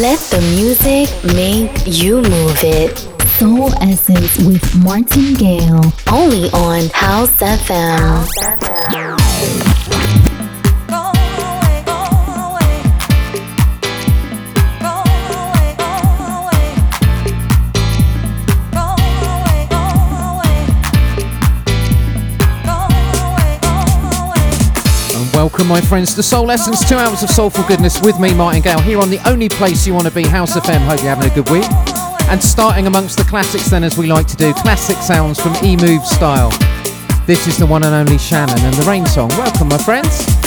Let the music make you move it. Soul Essence with Martin Gale. Only on House FM. House FM. Welcome, my friends, to Soul Essence, two hours of soulful goodness with me, Martin Gale, here on the only place you want to be, House FM. Hope you're having a good week. And starting amongst the classics, then, as we like to do, classic sounds from E Move style. This is the one and only Shannon and the Rain Song. Welcome, my friends.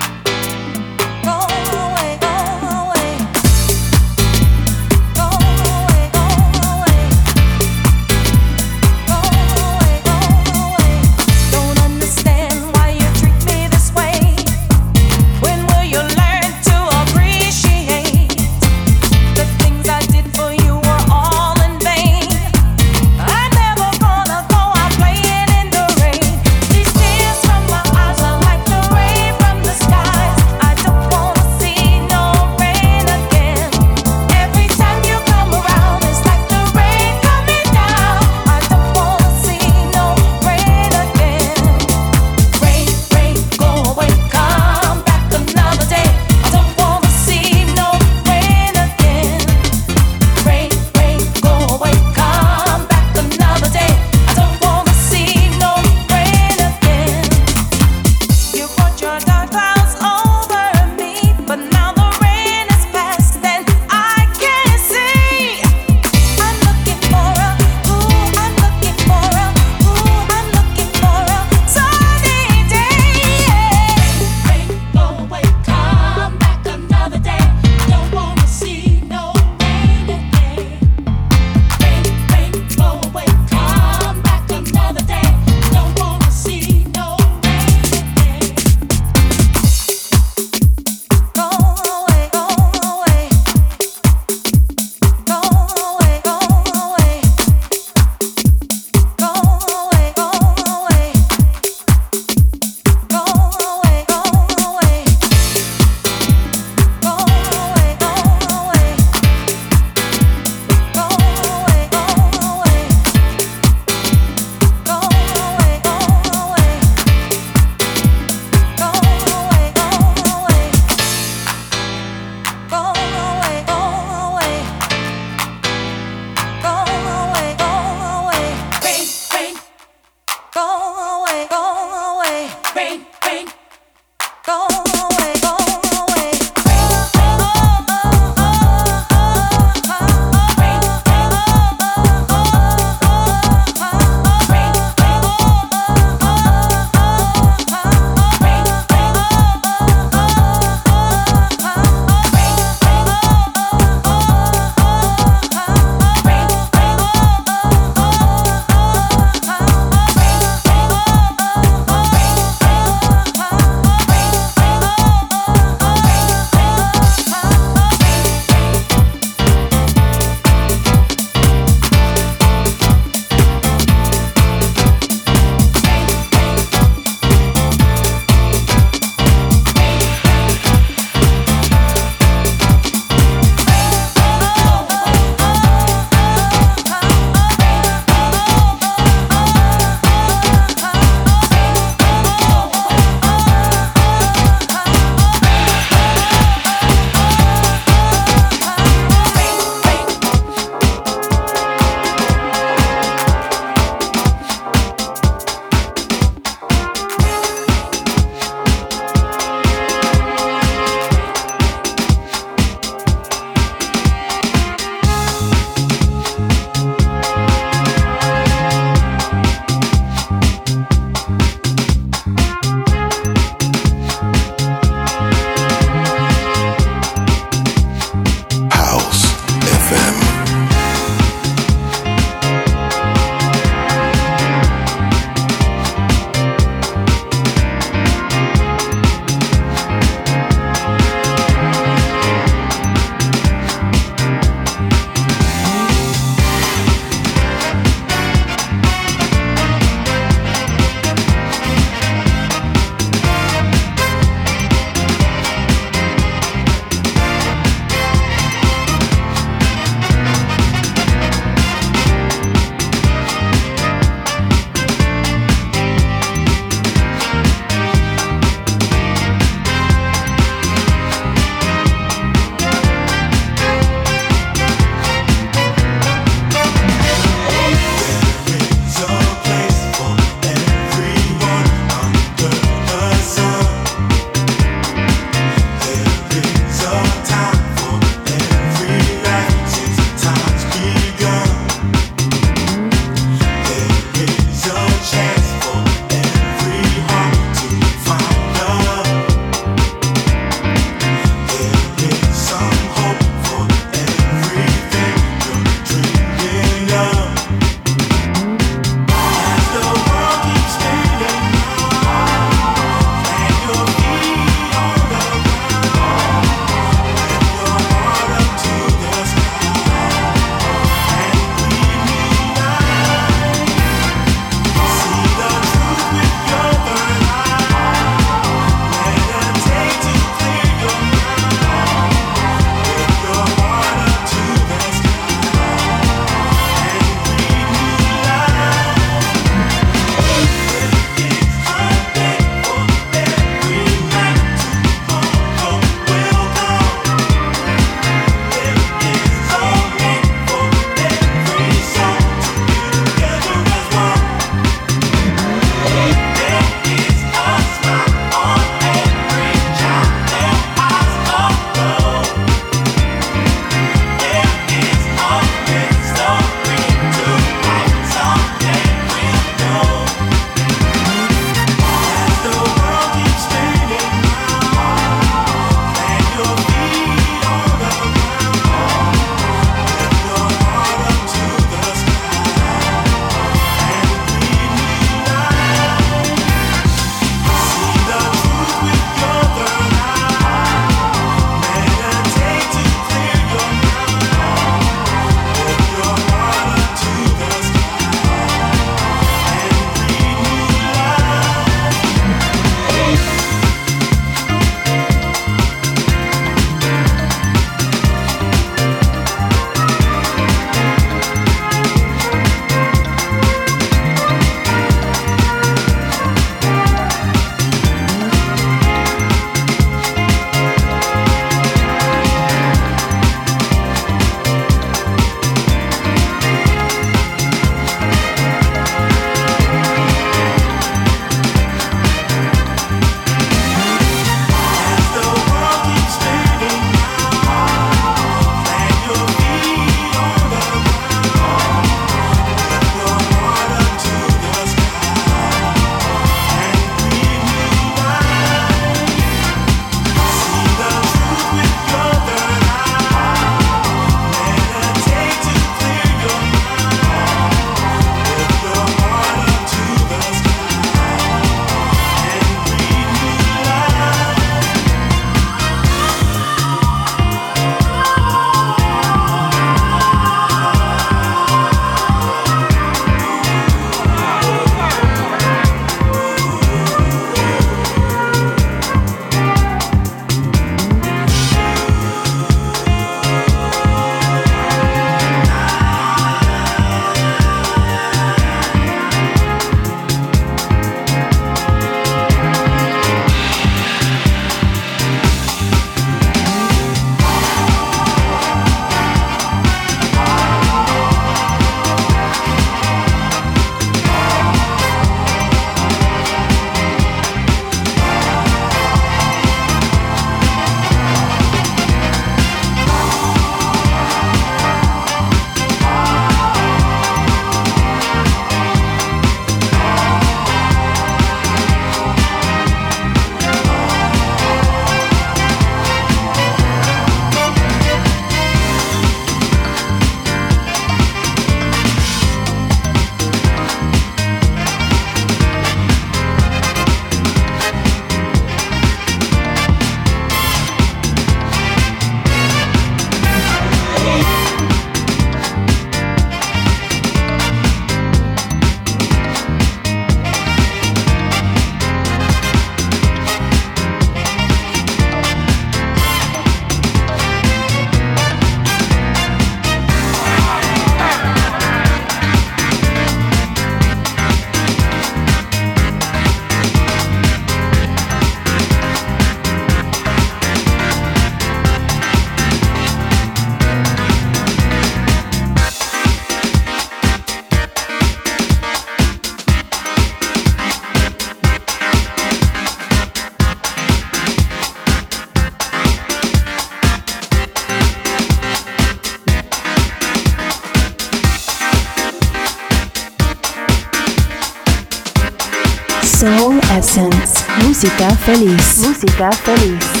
Música feliz. Música feliz.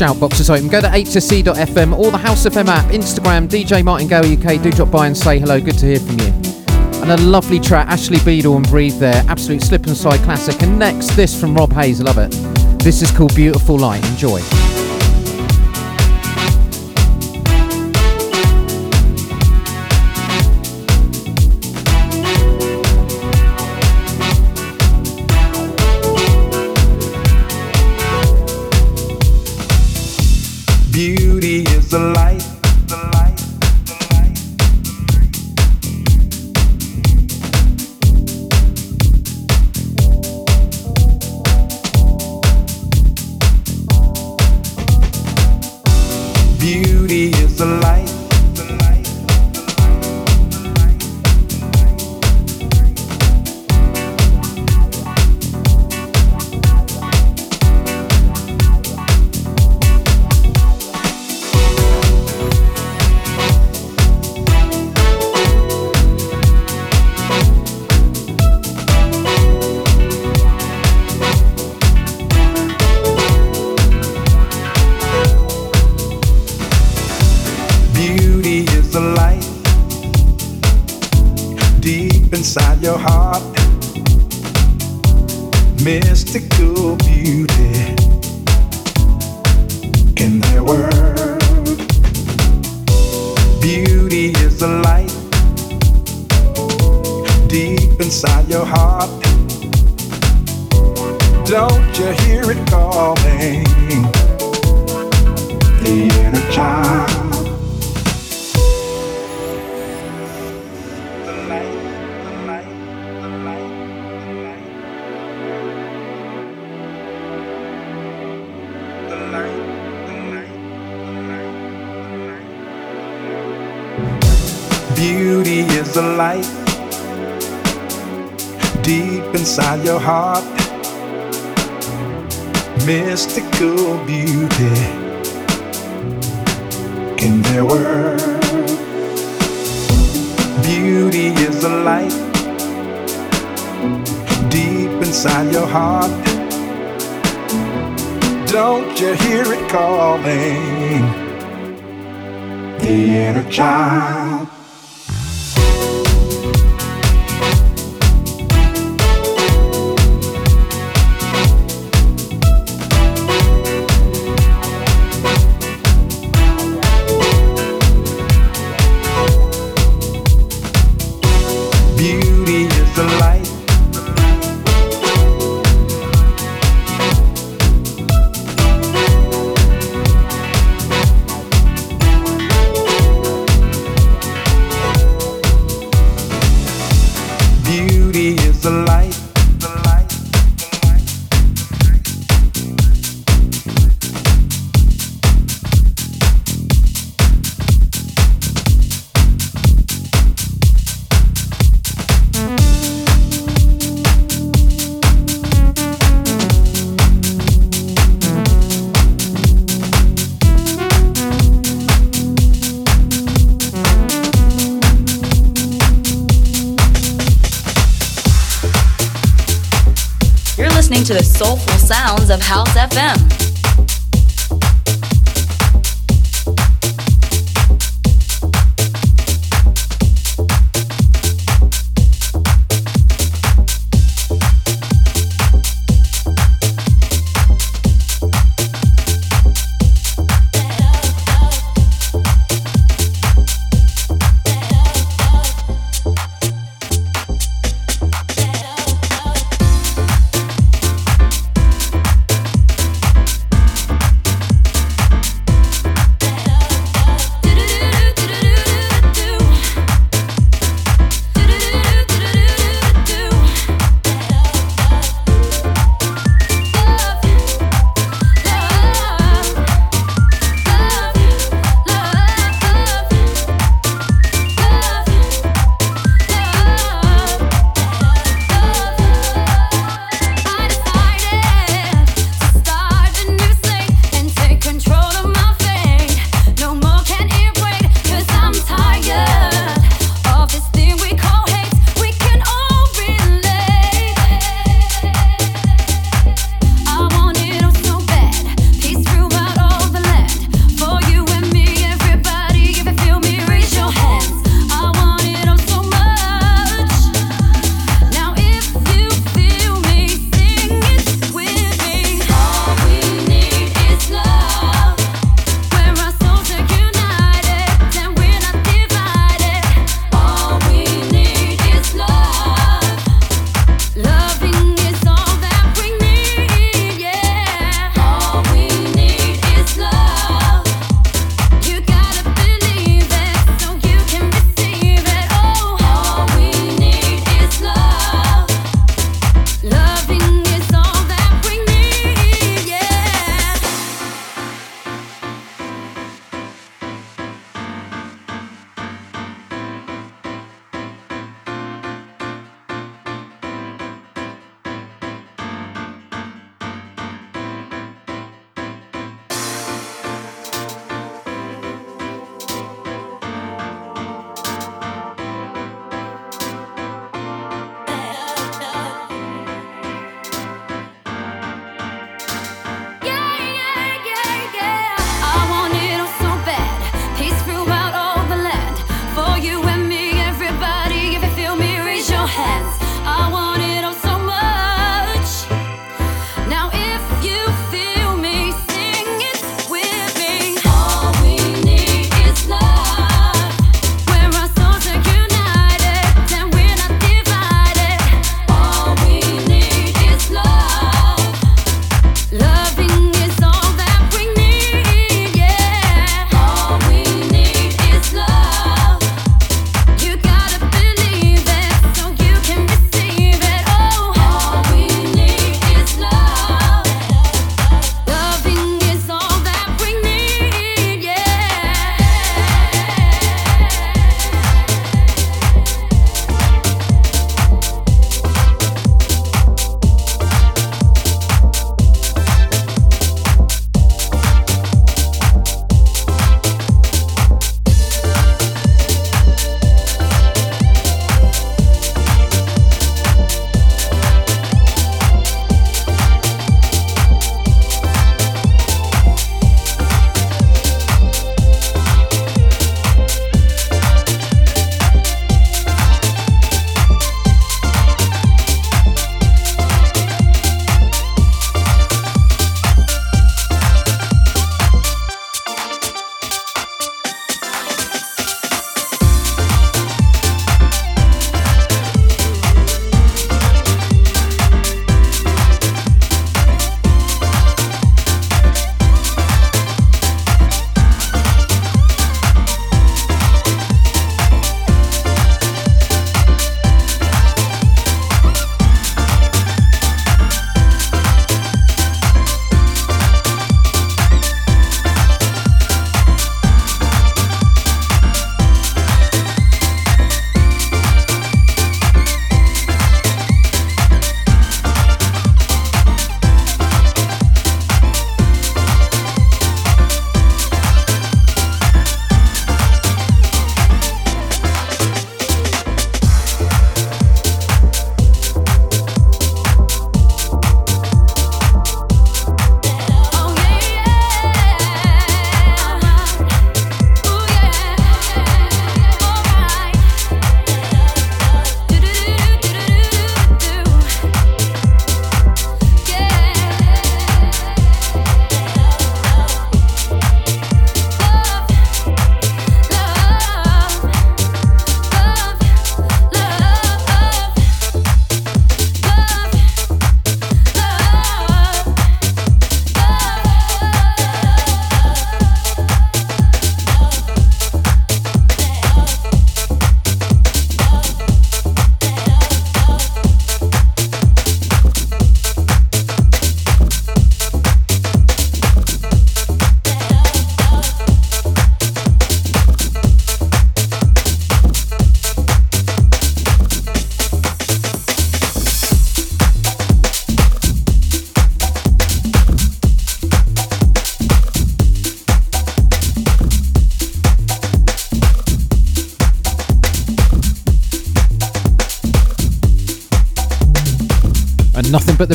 Shout box is open. Go to h2c.fm or the House FM app, Instagram, DJ Martin Gower UK. Do drop by and say hello. Good to hear from you. And a lovely track, Ashley Beadle and Breathe there. Absolute slip and slide classic. And next, this from Rob Hayes. Love it. This is called Beautiful Light. Enjoy. beauty is the light deep inside your heart. Mystical beauty in the world. Beauty is the light deep inside your heart. Don't you hear it calling? The inner child. the light deep inside your heart. Mystical beauty in their world. Beauty is the light deep inside your heart. Don't you hear it calling? The inner child.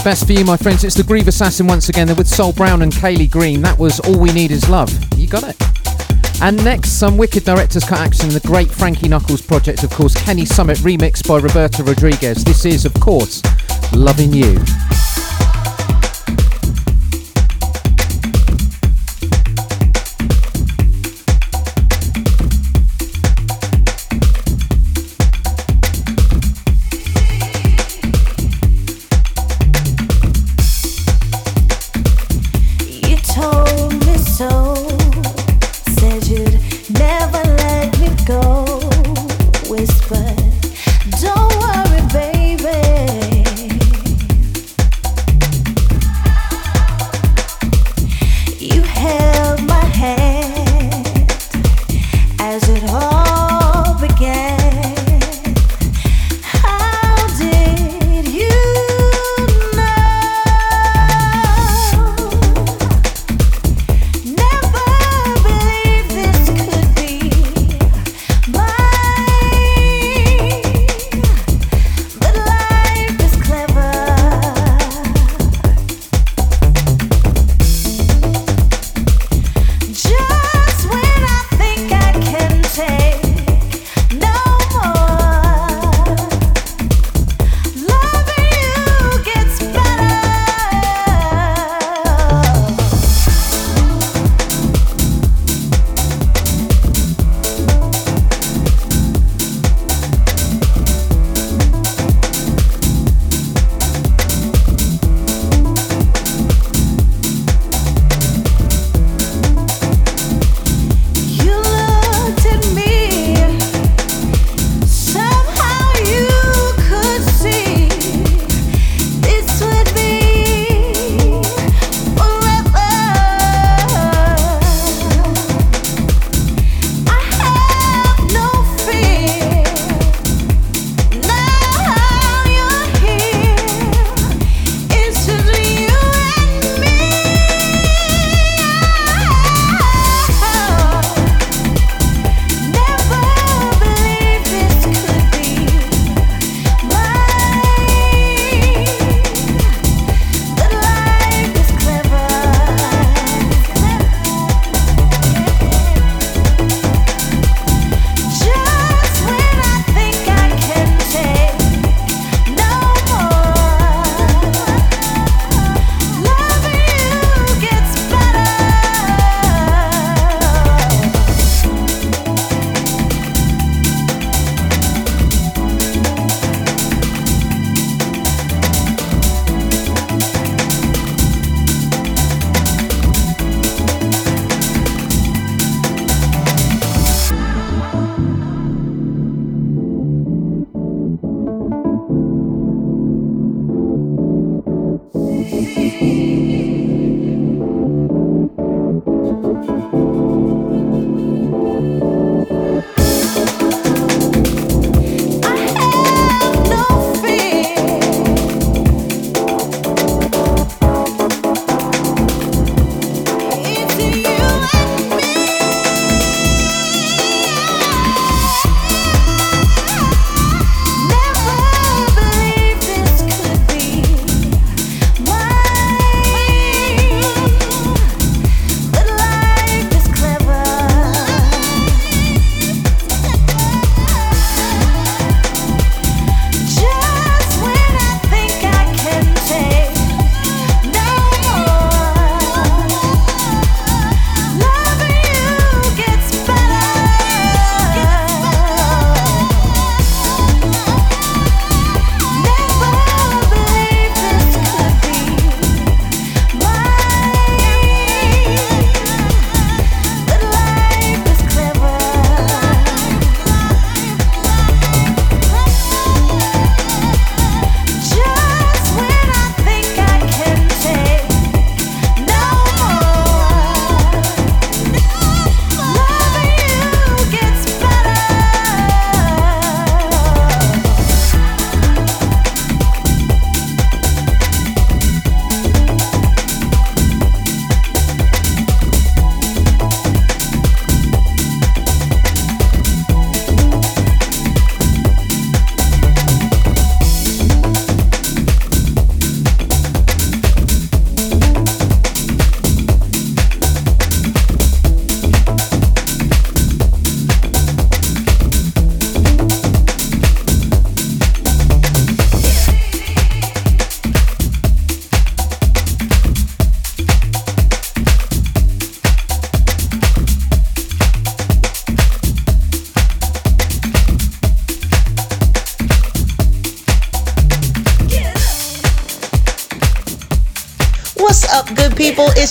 Best for you, my friends. It's the Groove Assassin once again. They're with Sol Brown and Kaylee Green. That was All We Need Is Love. You got it. And next, some wicked director's cut action. The great Frankie Knuckles project, of course, Kenny Summit remixed by Roberta Rodriguez. This is, of course, Loving You.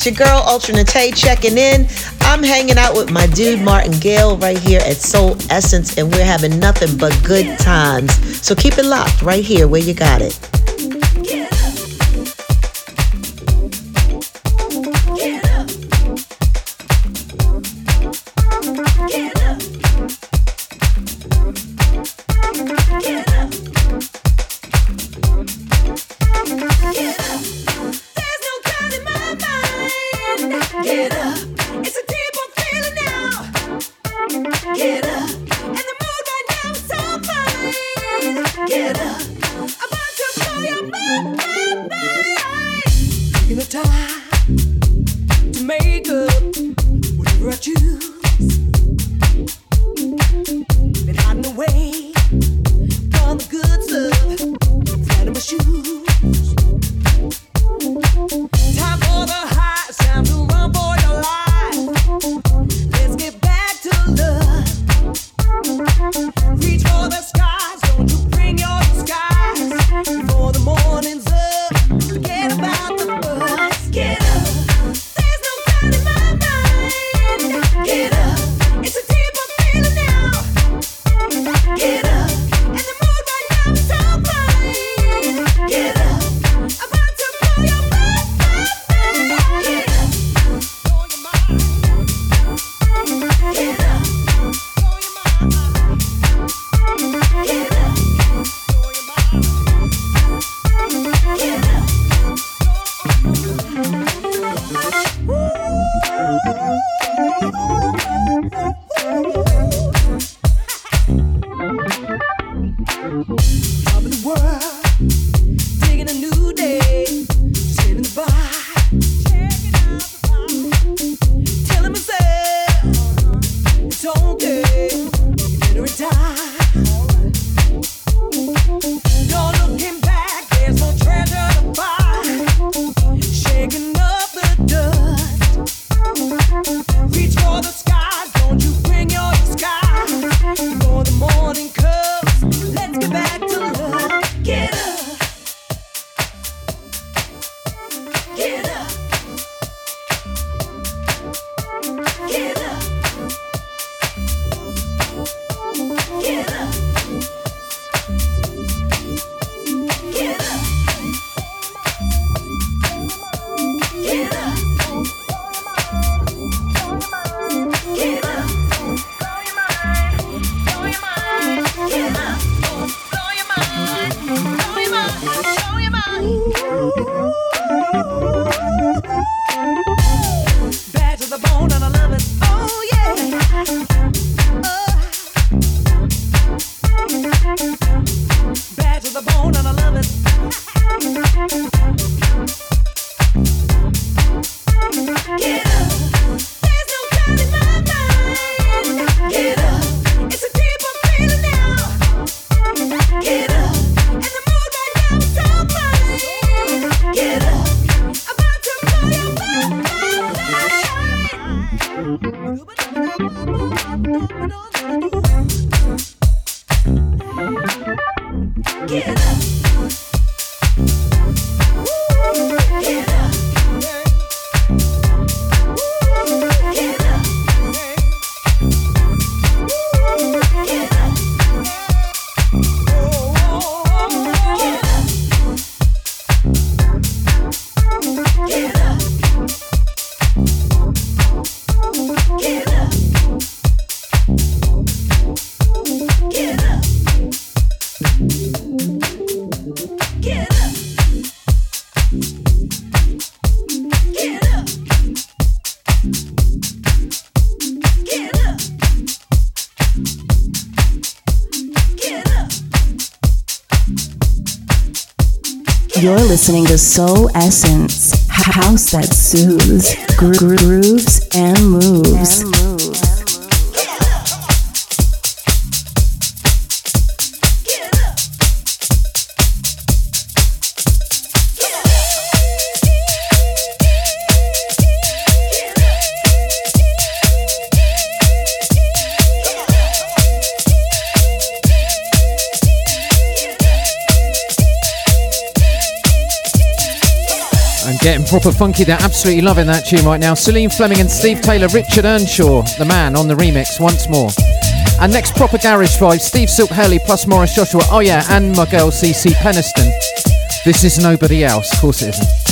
Your girl Ultra Nate checking in. I'm hanging out with my dude Martin Gale right here at Soul Essence, and we're having nothing but good times. So keep it locked right here where you got it. Listening to Soul Essence, house that soothes, gro- grooves, and moves. Funky, they're absolutely loving that tune right now. Celine Fleming and Steve Taylor, Richard Earnshaw, the man on the remix once more. And next proper garage vibe, Steve Silk Hurley plus Maurice Joshua. Oh yeah, and my girl CeCe Peniston. This is nobody else, of course it isn't.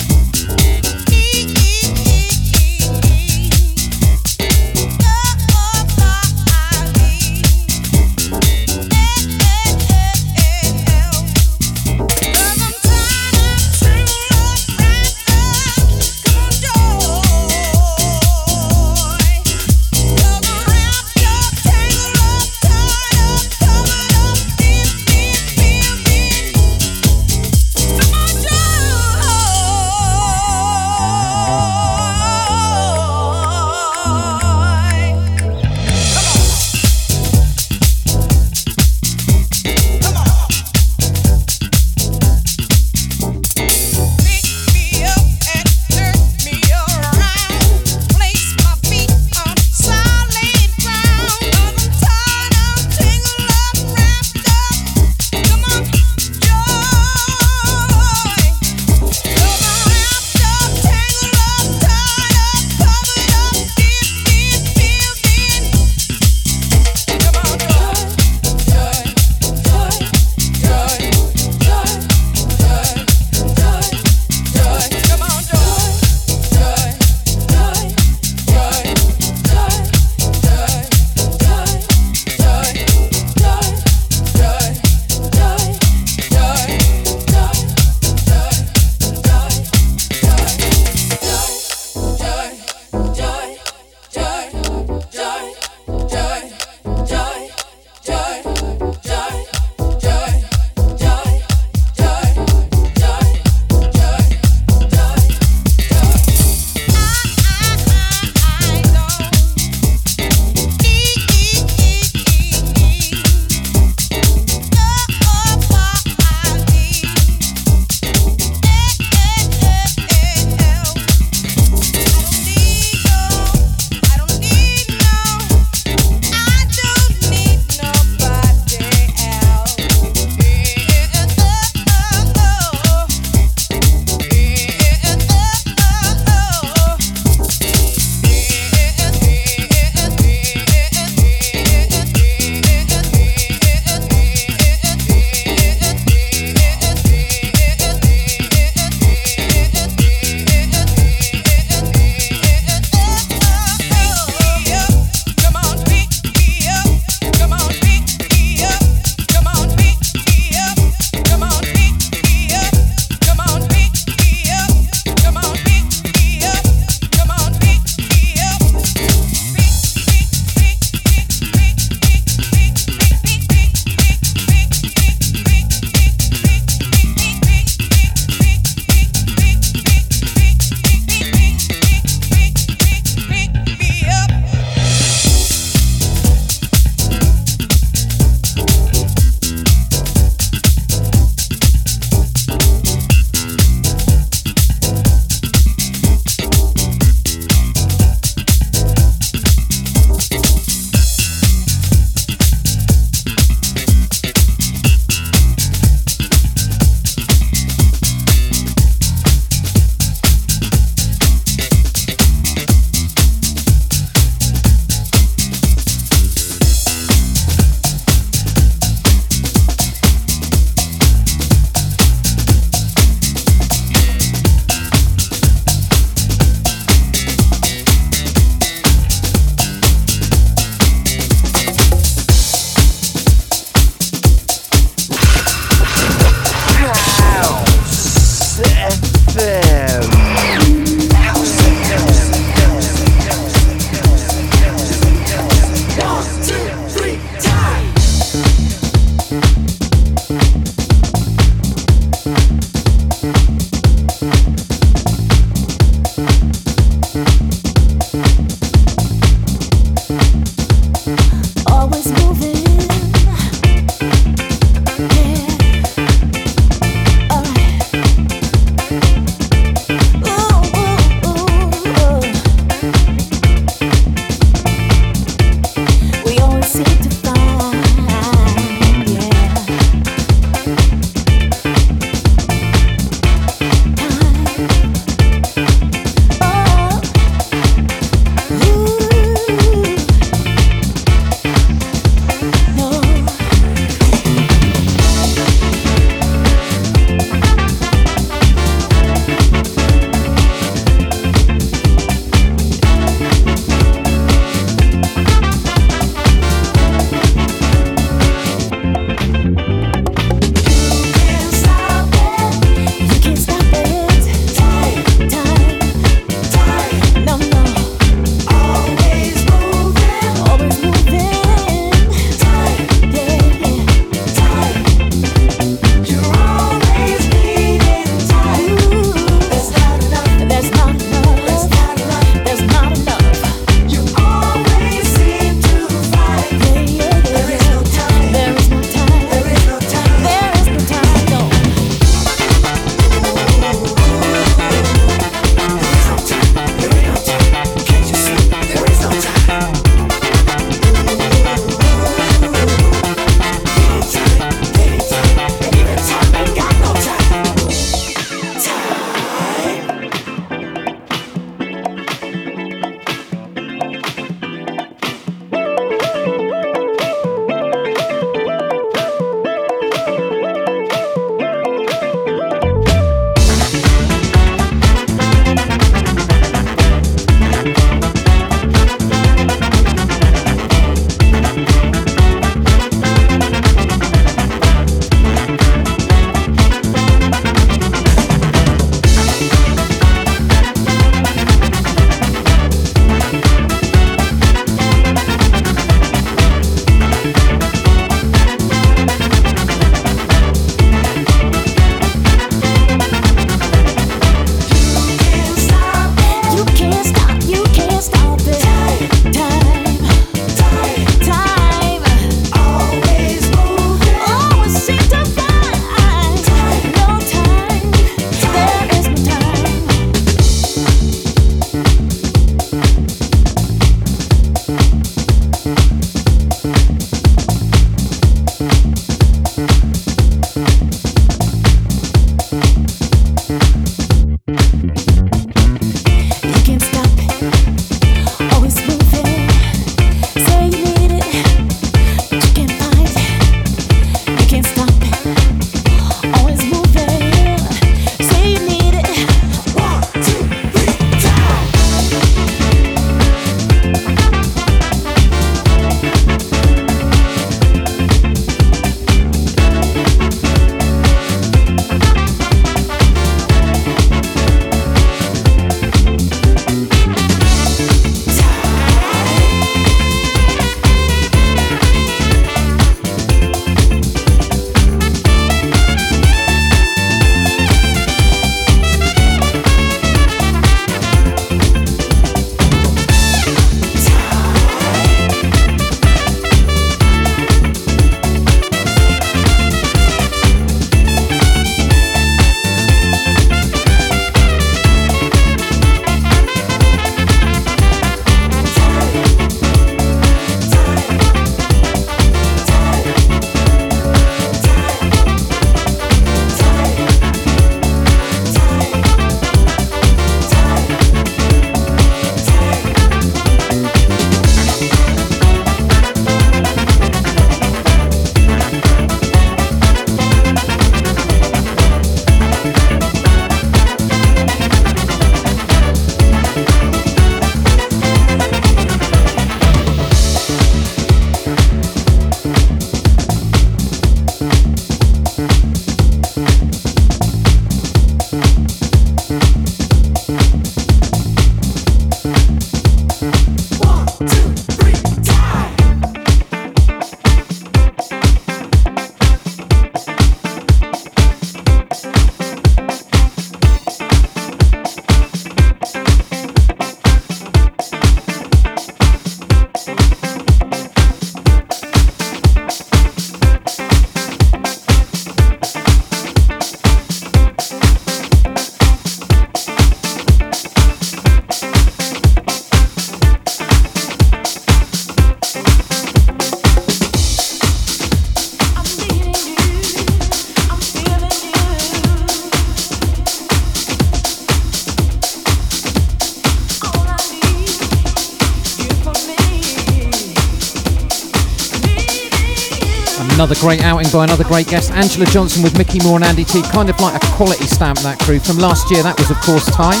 Another great outing by another great guest, Angela Johnson with Micky More and Andy Tee. Kind of like a quality stamp, that crew. From last year, that was, of course, Time.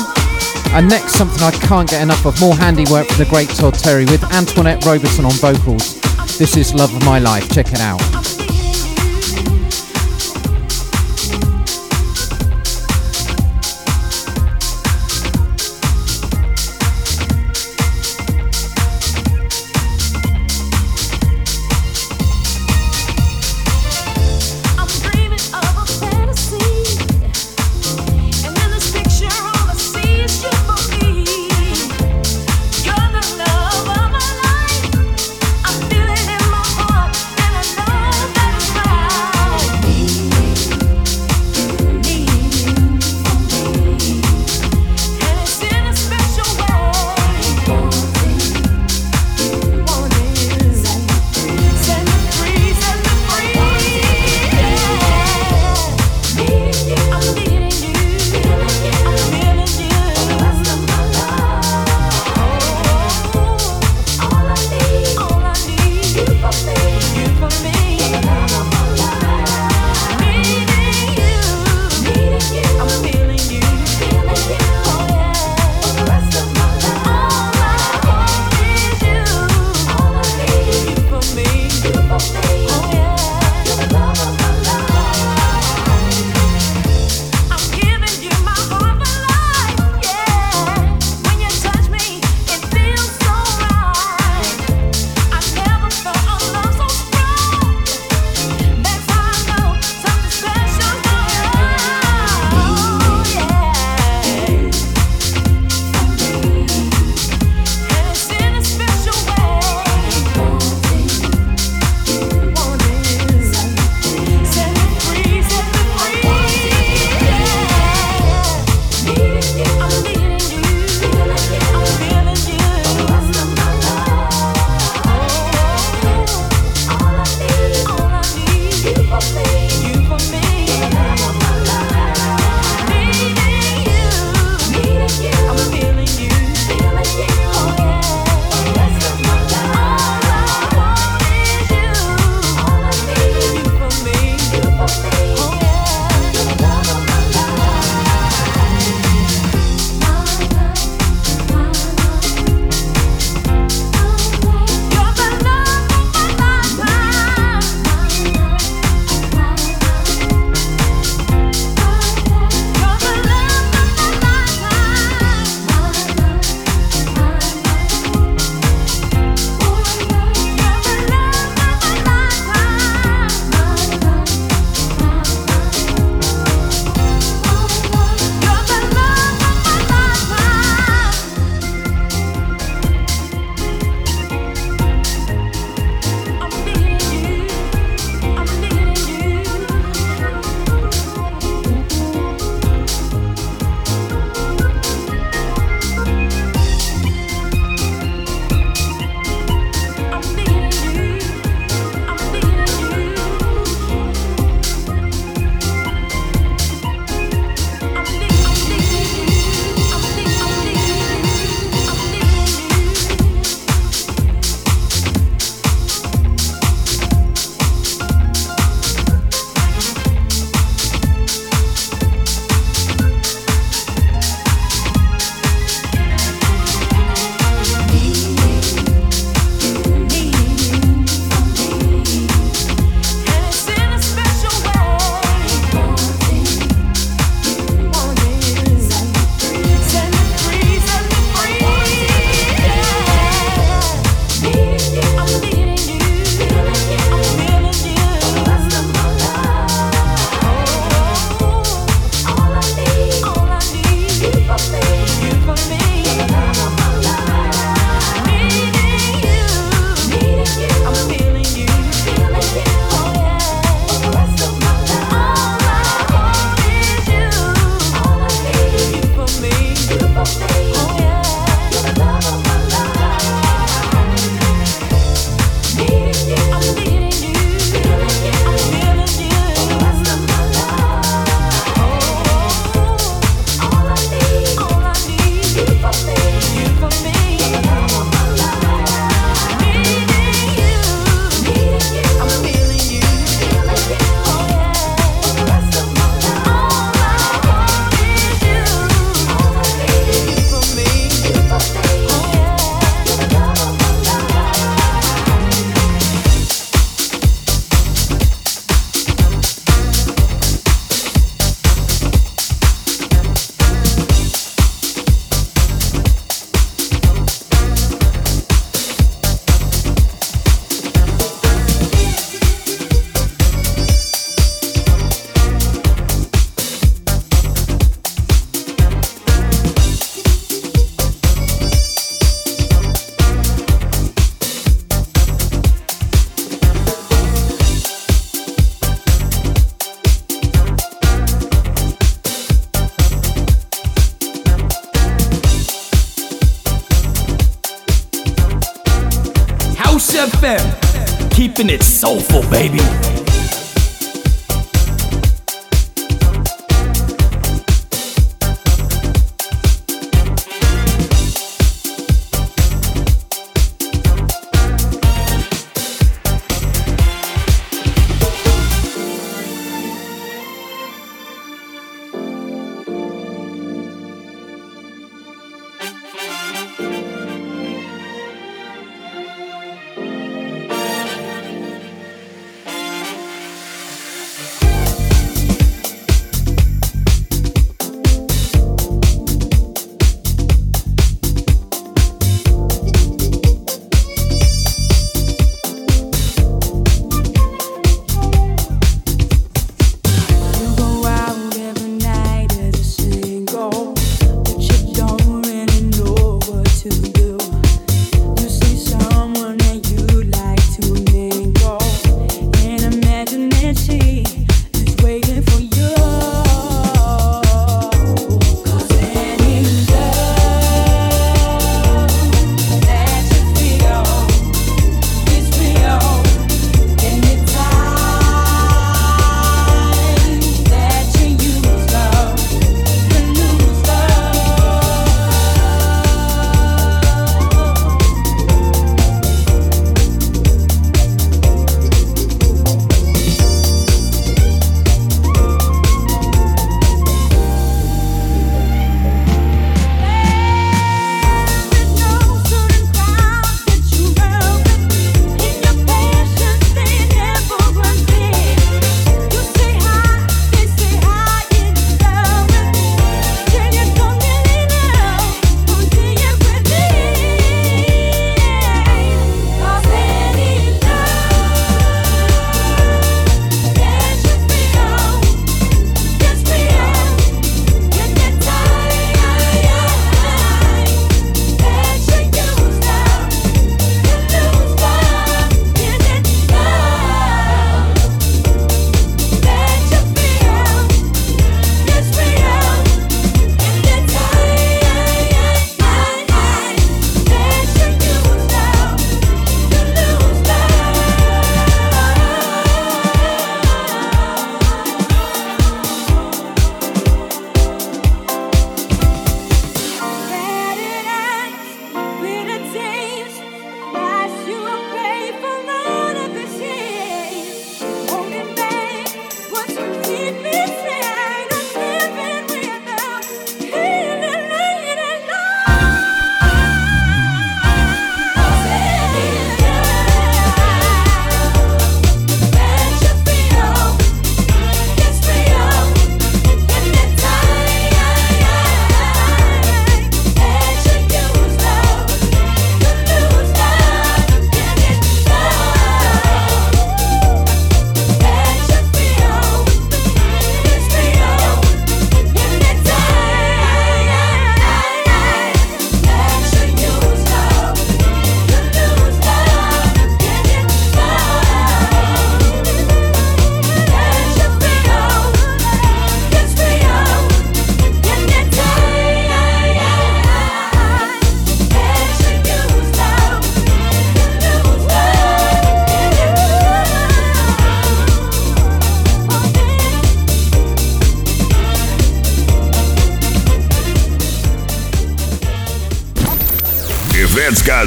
And next, something I can't get enough of more handiwork from the great Todd Terry with Antoinette Robertson on vocals. This is Love of My Life. Check it out.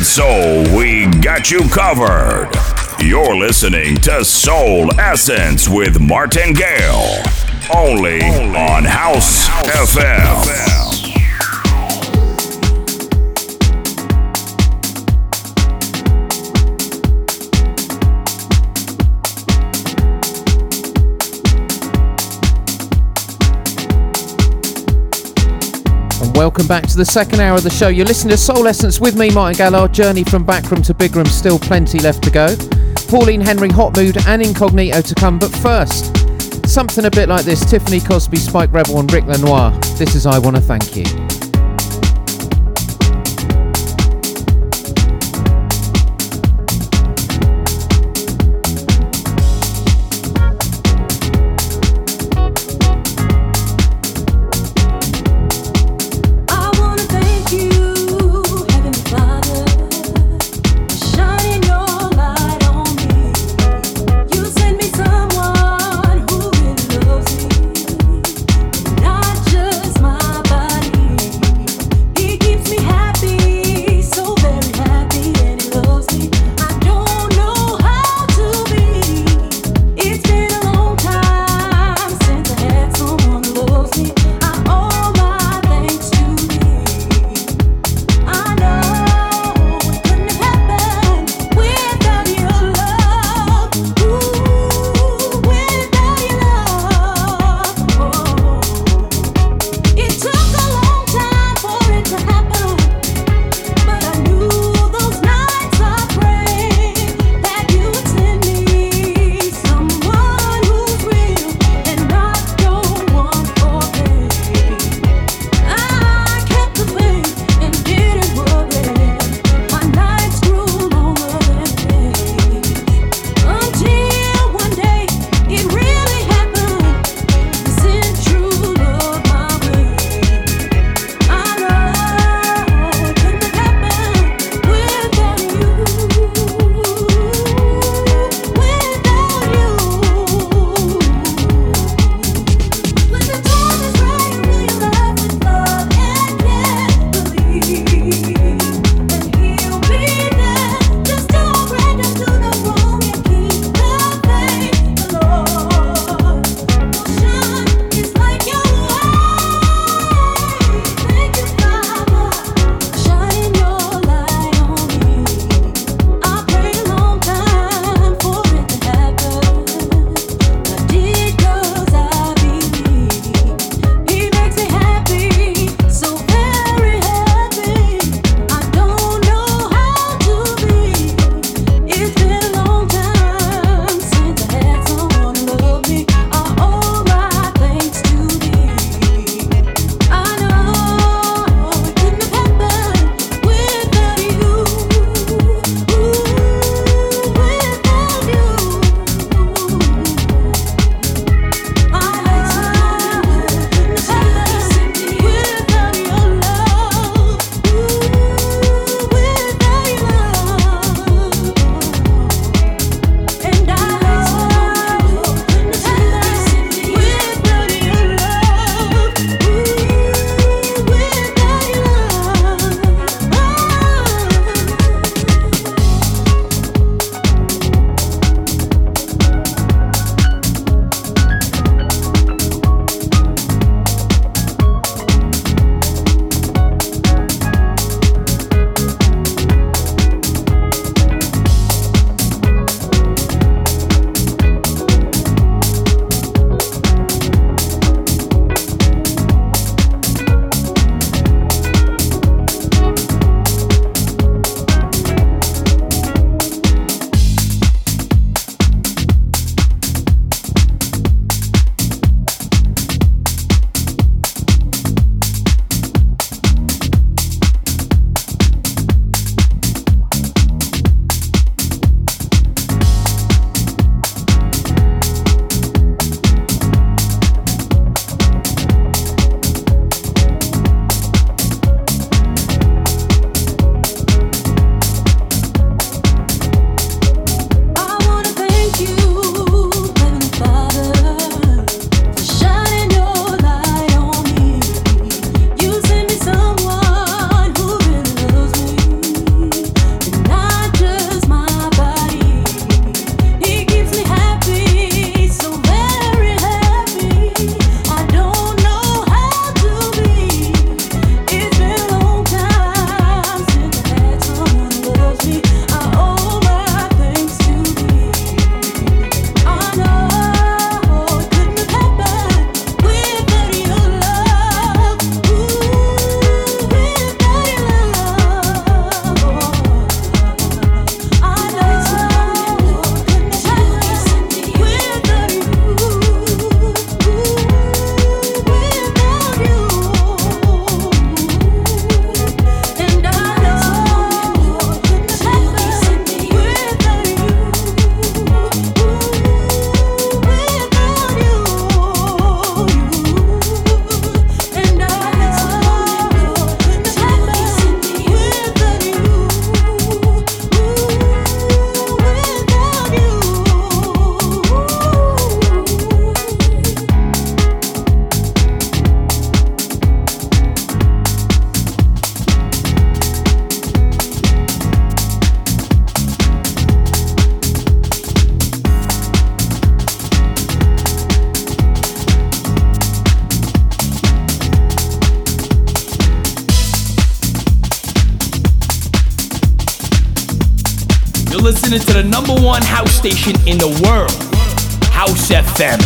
Soul, we got you covered. You're listening to Soul Essence with Martin Gale, only, only on House, House FM. FM. Welcome back to the second hour of the show. You're listening to Soul Essence with me, Martin Gallard. Journey from Backroom to Big Room, still plenty left to go. Pauline Henry, Hot Mood, and Incognito to come. But first, something a bit like this Tiffany Cosby, Spike Rebel, and Rick Lenoir. This is I Wanna Thank You. Station in the world, House FM.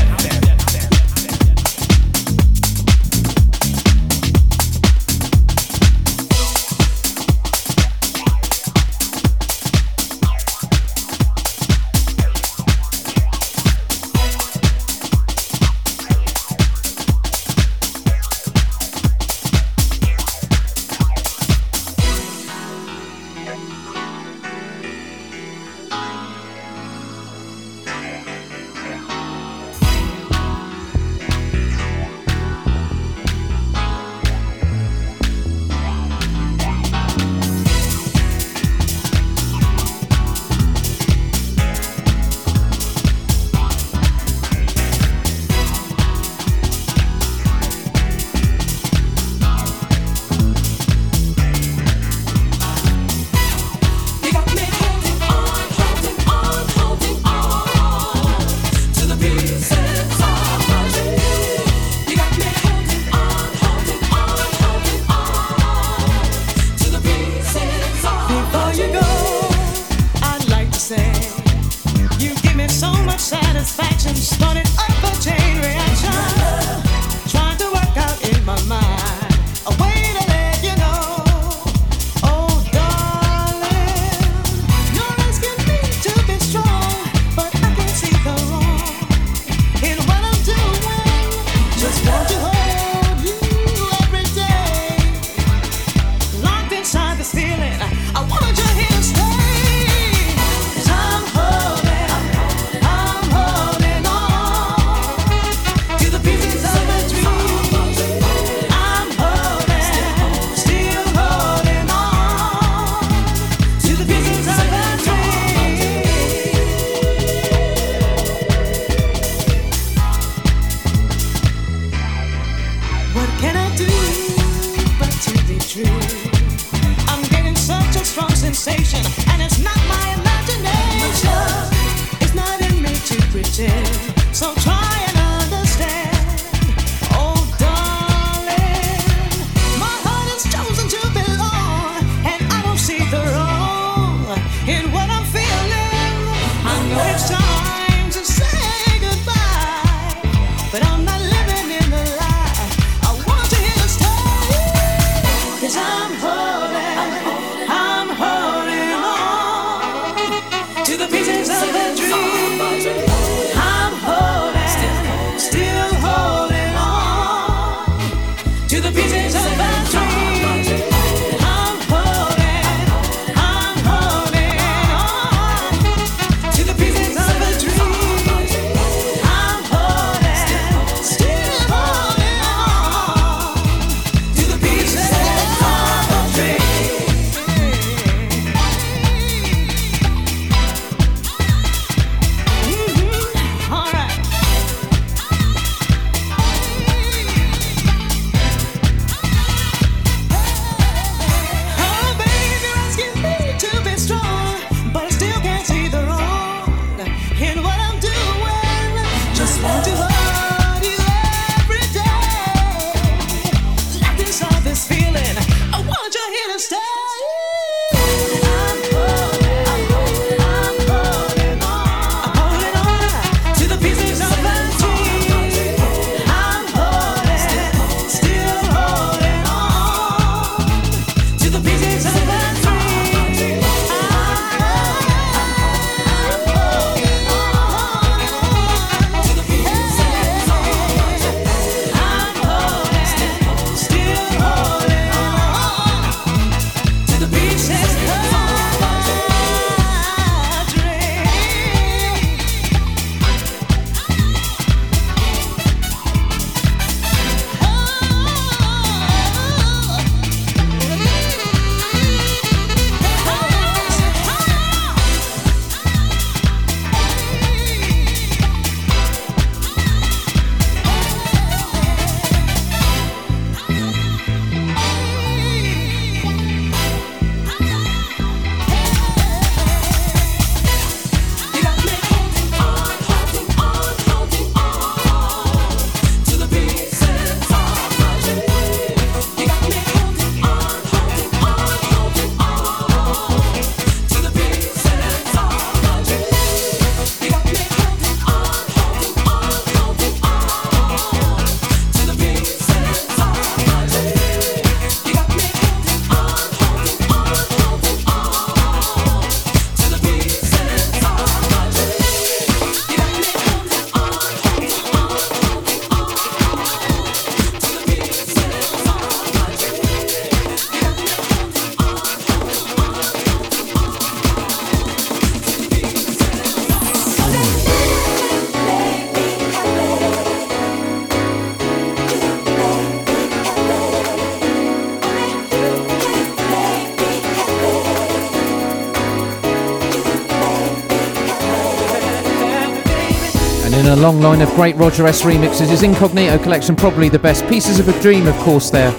Long line of great Roger S remixes. His Incognito collection, probably the best. Pieces of a Dream, of course, there.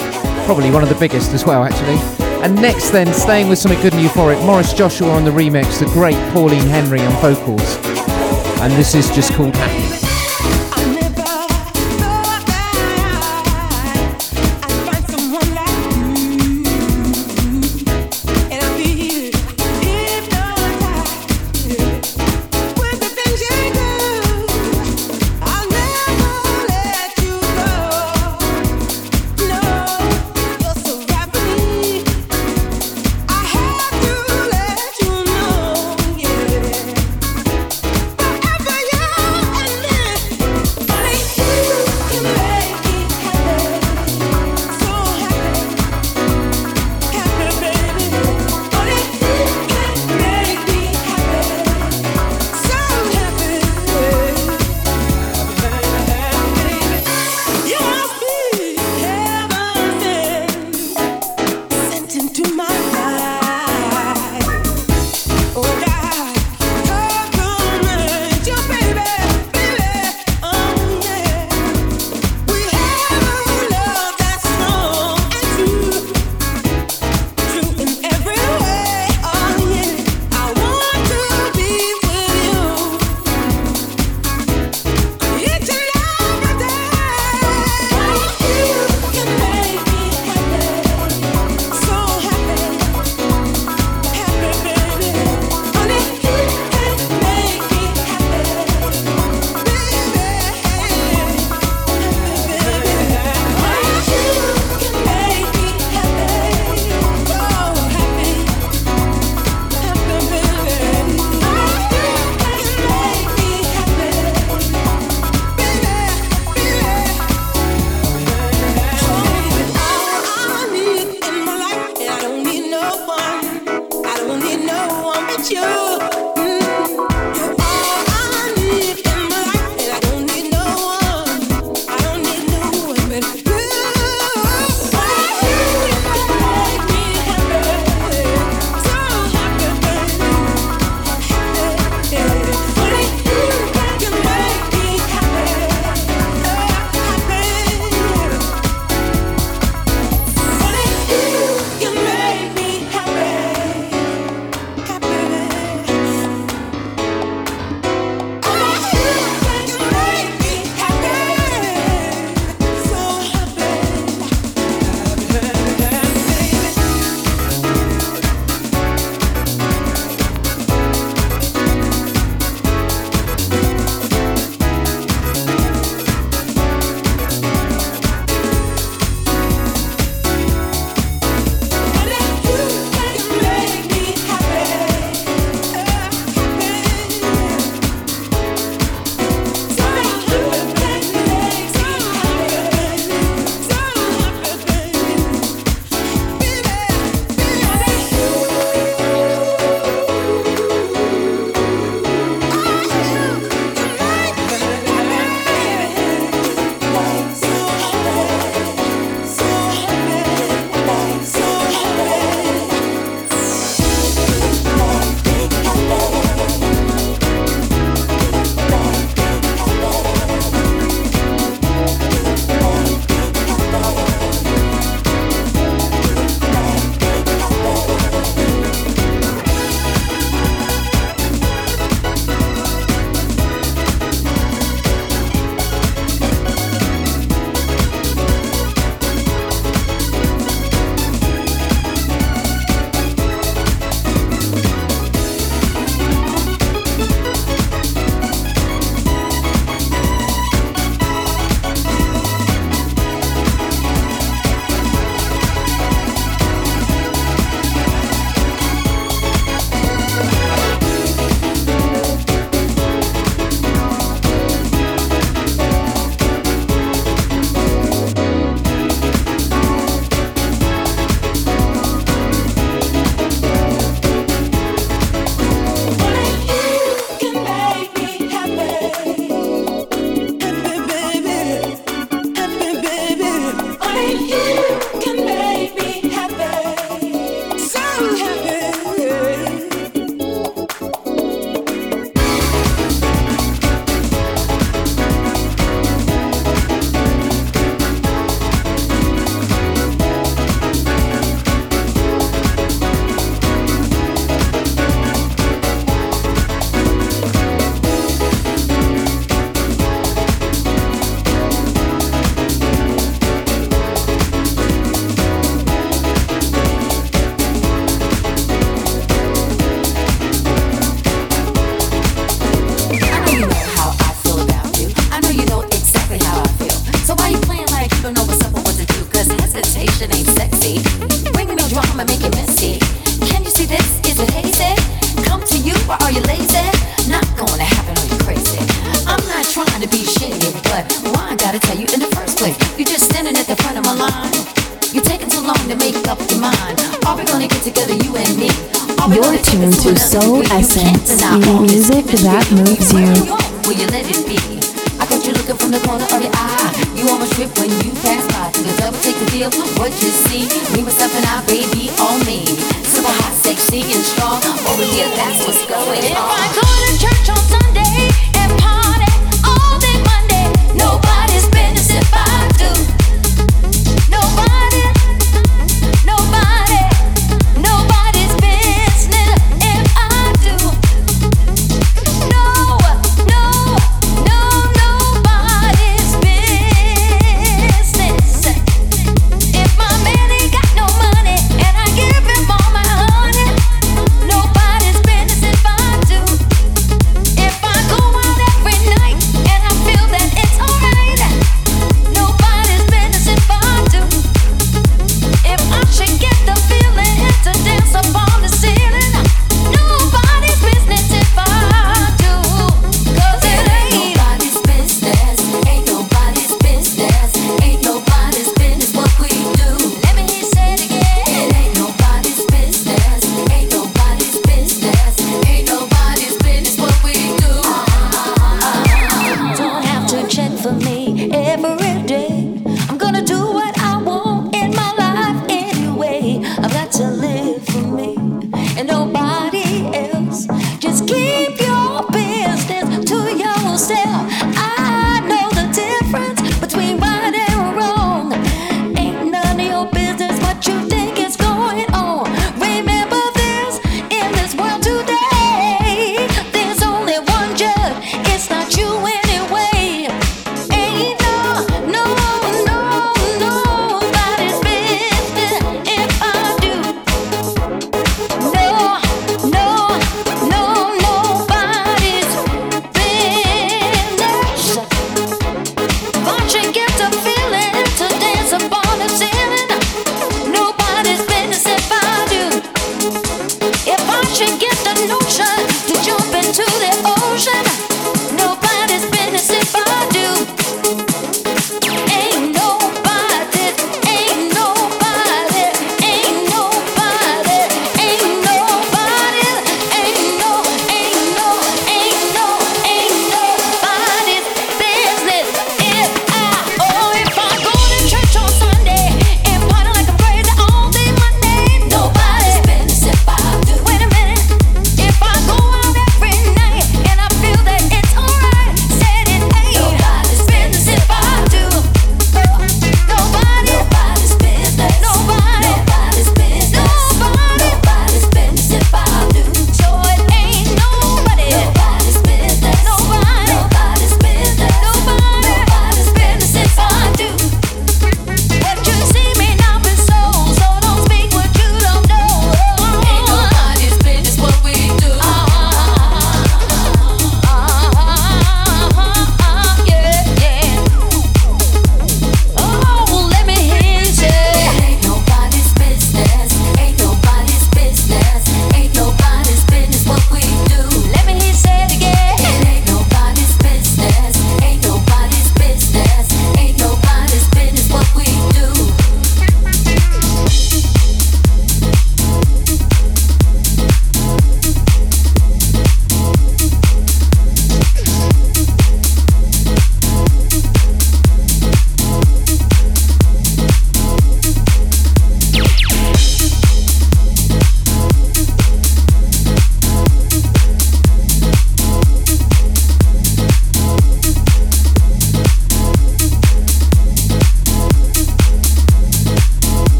Probably one of the biggest as well, actually. And next, then, staying with something good and euphoric, Maurice Joshua on the remix, the great Pauline Henry on vocals. And this is just called Happy.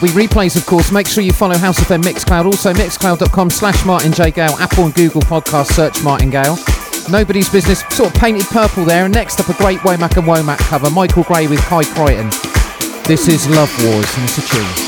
Will be replays, of course. Make sure you follow House of FM Mixcloud. Also, mixcloud.com slash Martin J. Gale. Apple and Google podcast search Martin Gale. Nobody's business, sort of painted purple there. And next up, a great Womack and Womack cover. Michael Gray with Kai Crichton. This is Love Wars, and it's a tune.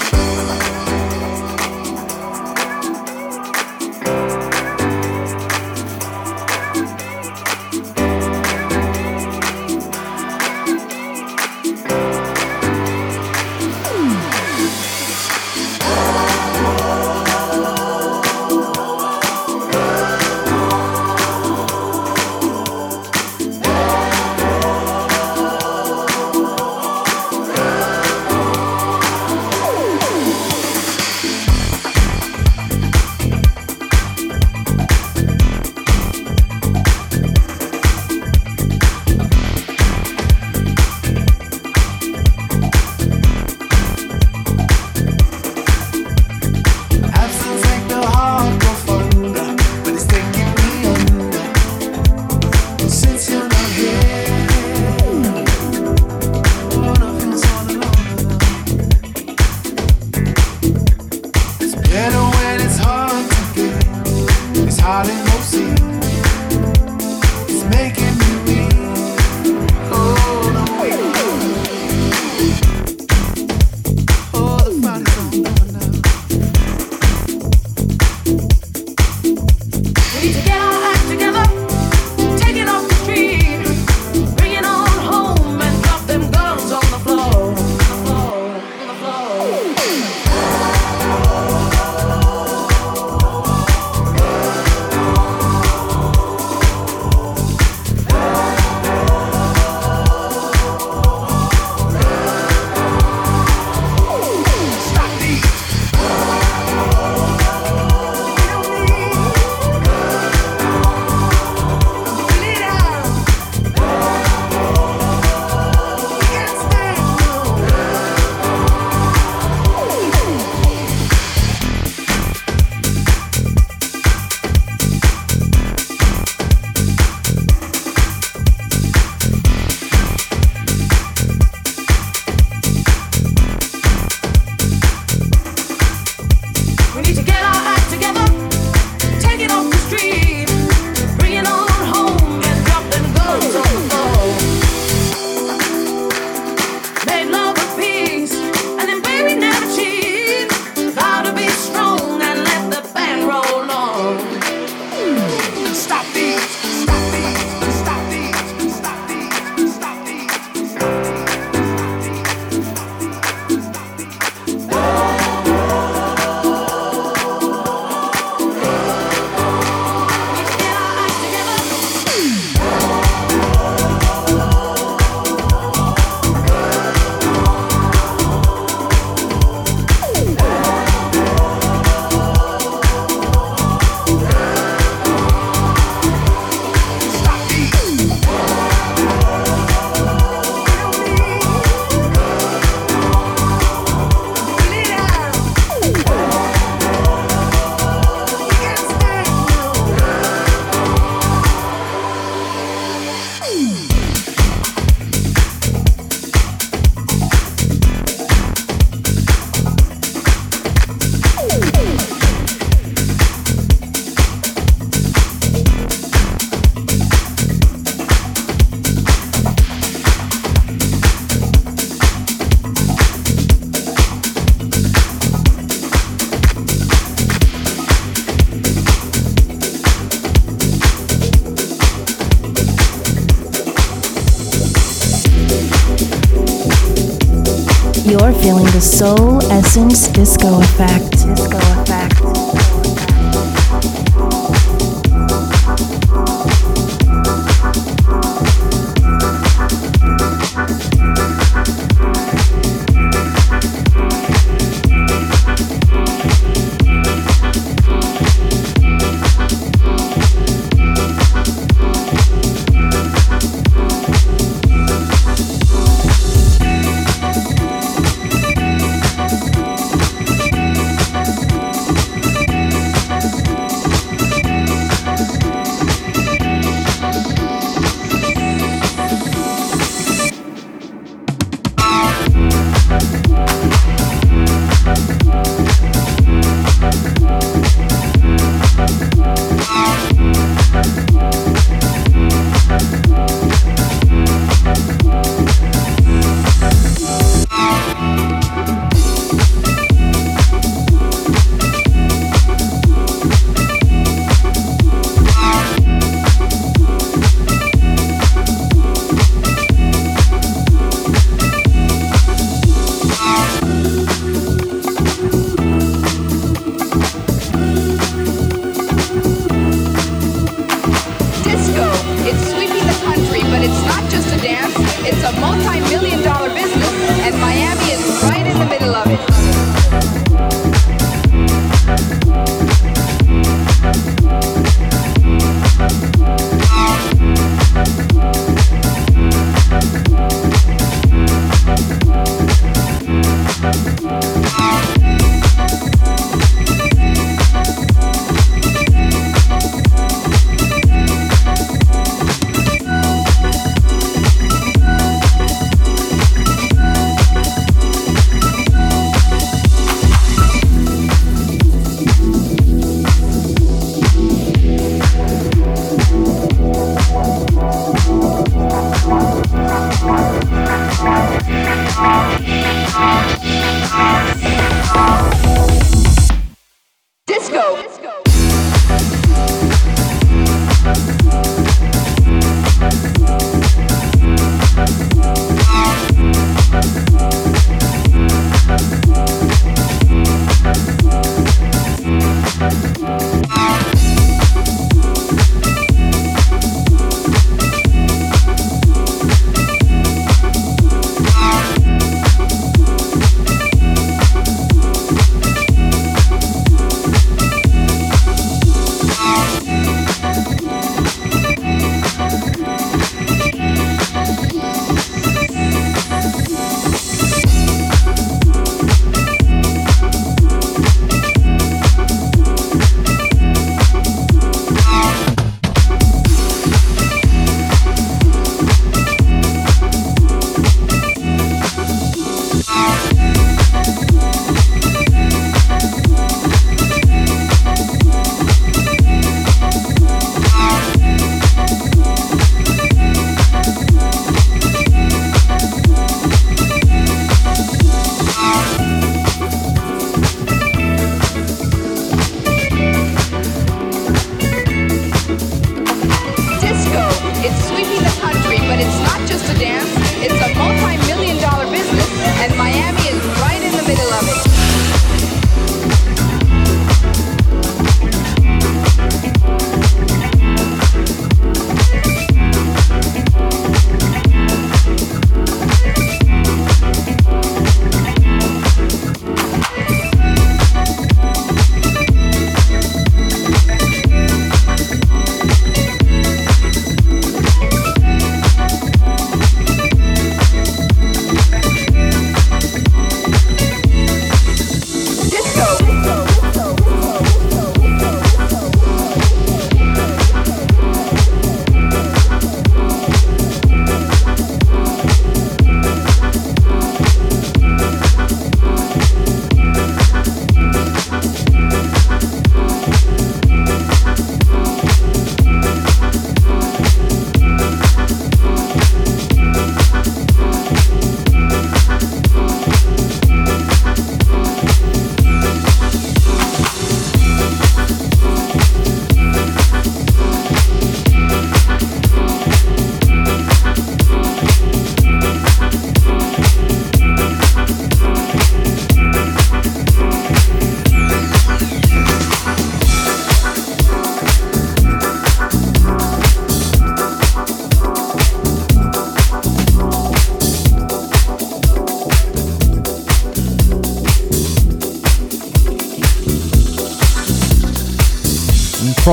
Feeling the soul essence disco effect. Disco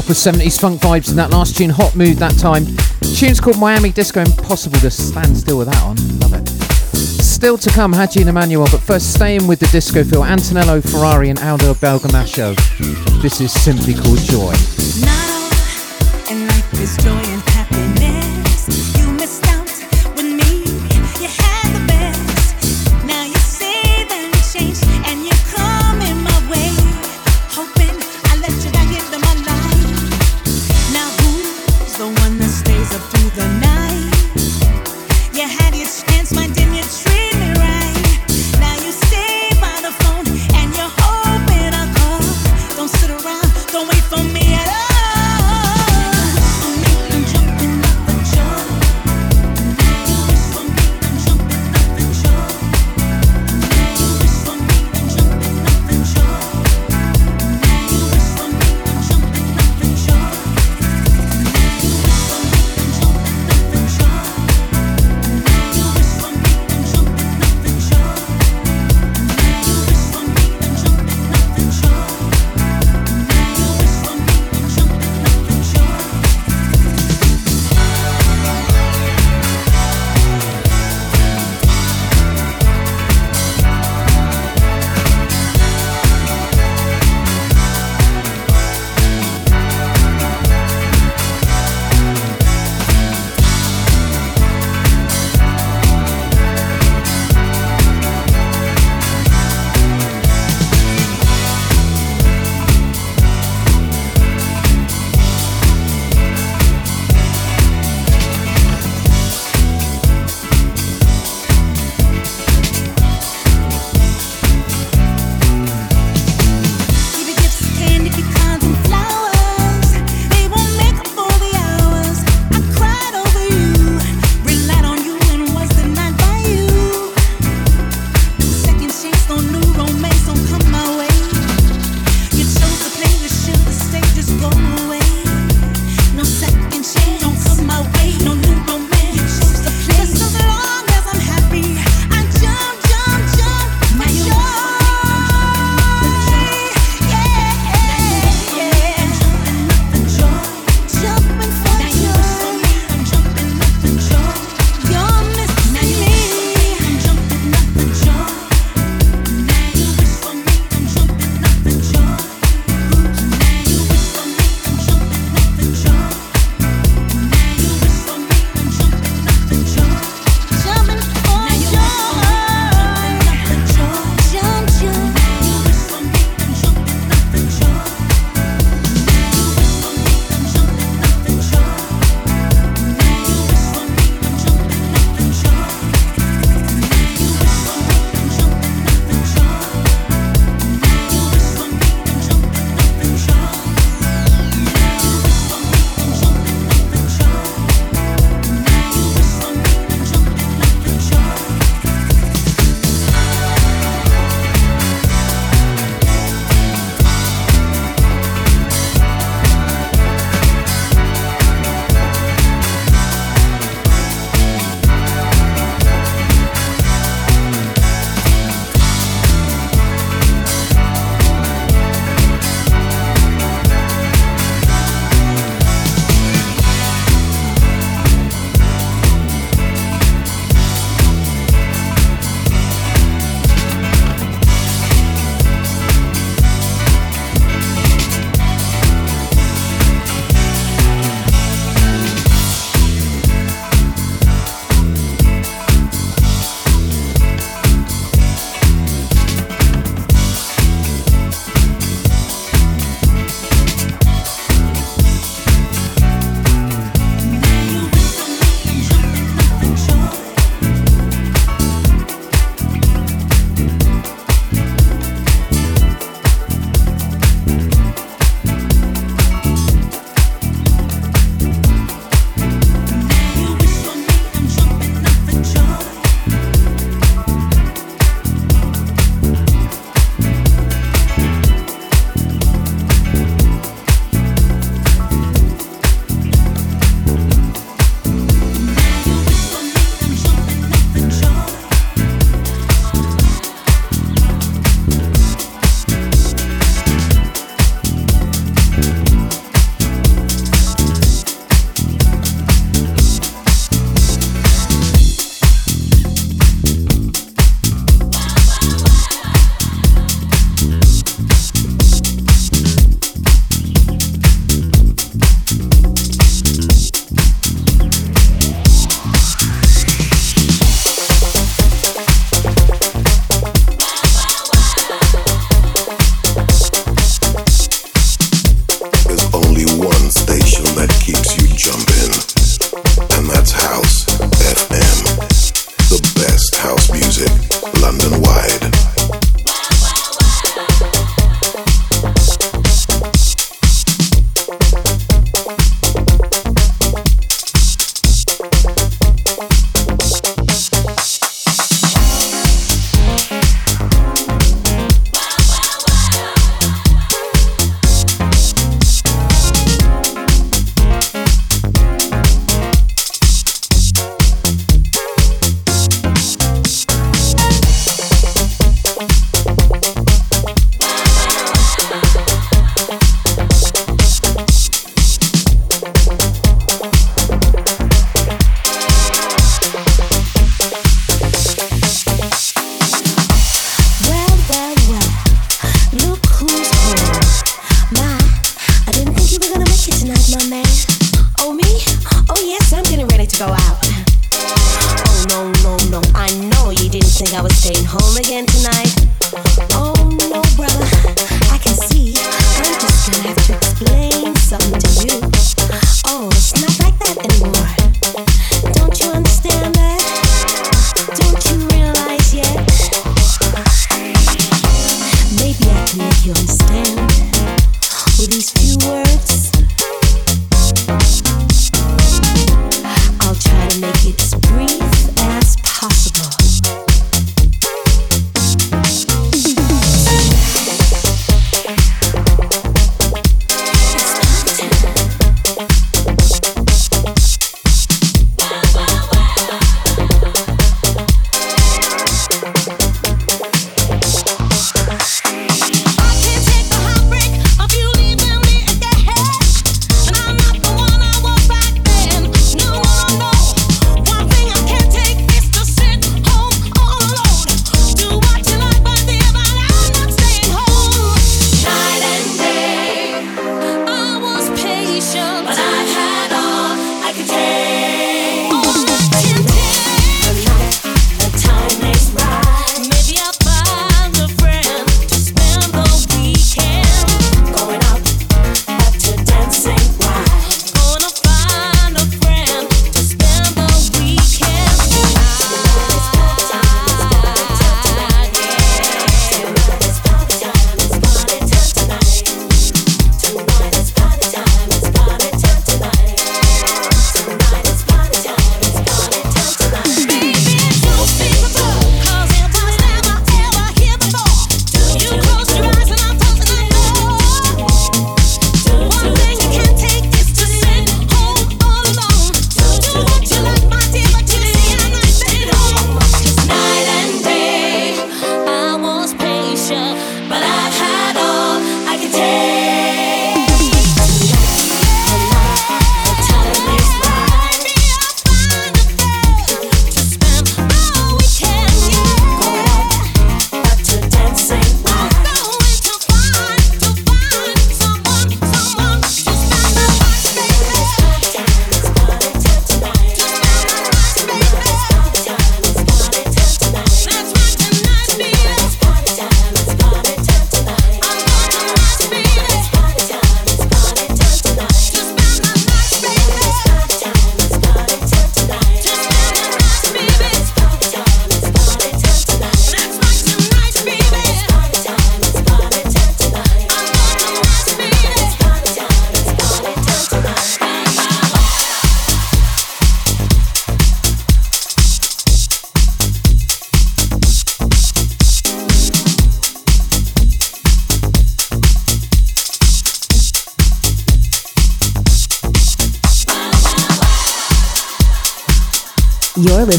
proper 70s funk vibes in that last tune, hot mood that time. Tune's called Miami Disco, impossible to stand still with that on, love it. Still to come, Haji and Emanuel, but first staying with the disco feel, Antonello Ferrari and Aldo Bergamasco. This is simply called Joy.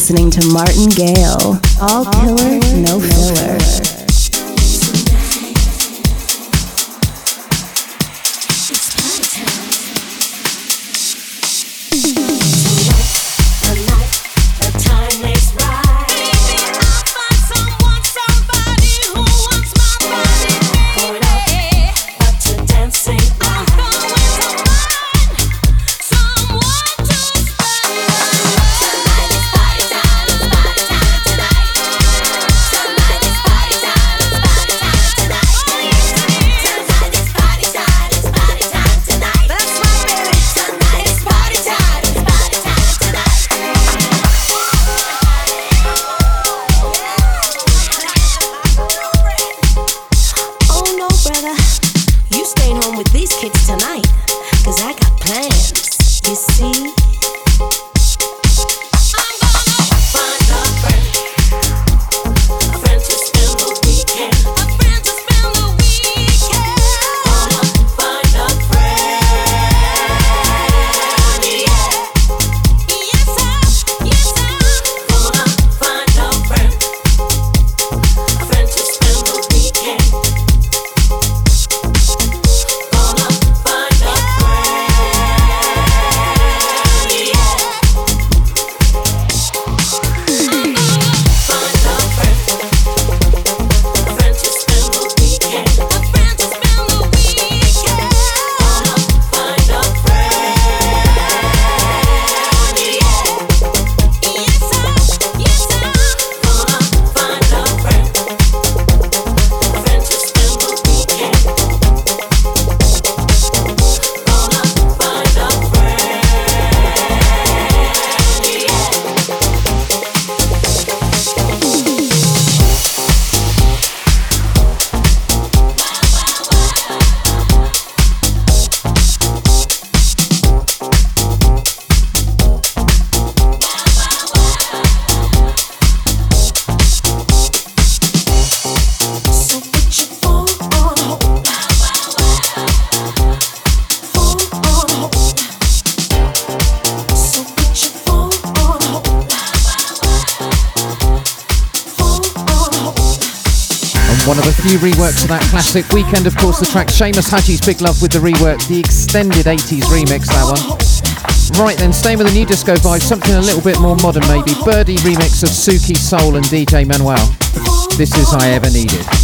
Listening to Martin Gale. All killer, no Few reworks of that classic weekend, of course, the track Seamus Haji's Big Love with the rework, the extended 80s remix, that one. Right then, staying with the new disco vibe, something a little bit more modern maybe. Birdee remix of Suki Soul and DJ Manuel. This is I Ever Needed.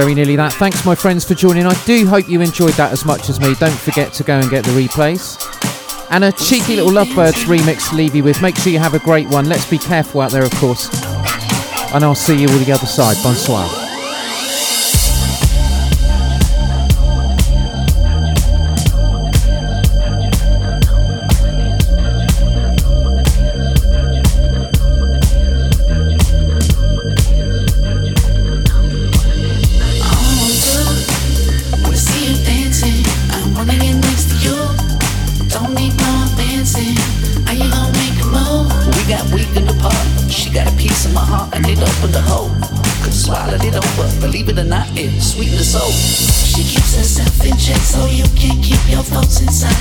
Very nearly that. Thanks, my friends, for joining. I do hope you enjoyed that as much as me. Don't forget to go and get the replays. And a cheeky little Lovebirds remix to leave you with. Make sure you have a great one. Let's be careful out there, of course. And I'll see you all the other side. Bonsoir. My heart and it opened the hole. Could swallowed it over, believe it or not, it sweetened the soul. She keeps herself in check so you can't keep your thoughts inside.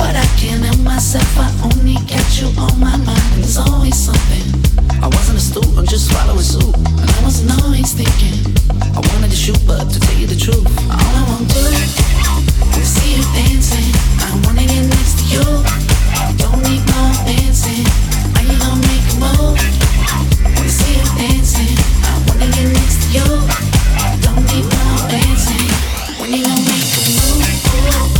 But I can't help myself. I only got you on my mind. There's always something. I wasn't a student, just swallowing soup. And I wasn't always thinking. I wanted to shoot, but to tell you the truth, All I want to do is see you dancing. I wanna get next to you. Don't need no dancing. Are you gonna make a move? Don't need no dancing. When you gonna make a move?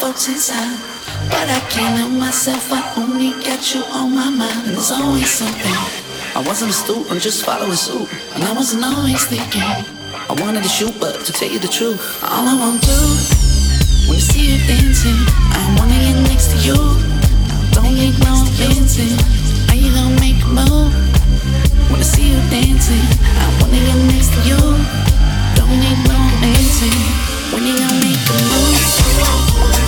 folks inside. But I can't help myself, I only got you on my mind. And there's always something. I wasn't a student, just following suit. And I wasn't always thinking. I wanted to shoot, but to tell you the truth, all I want to when you see you dancing, I wanna get next to you. Don't need no dancing. Are you gonna make a move? wanna see you dancing, I wanna get next to you. Don't need no dancing. When you gonna make a move?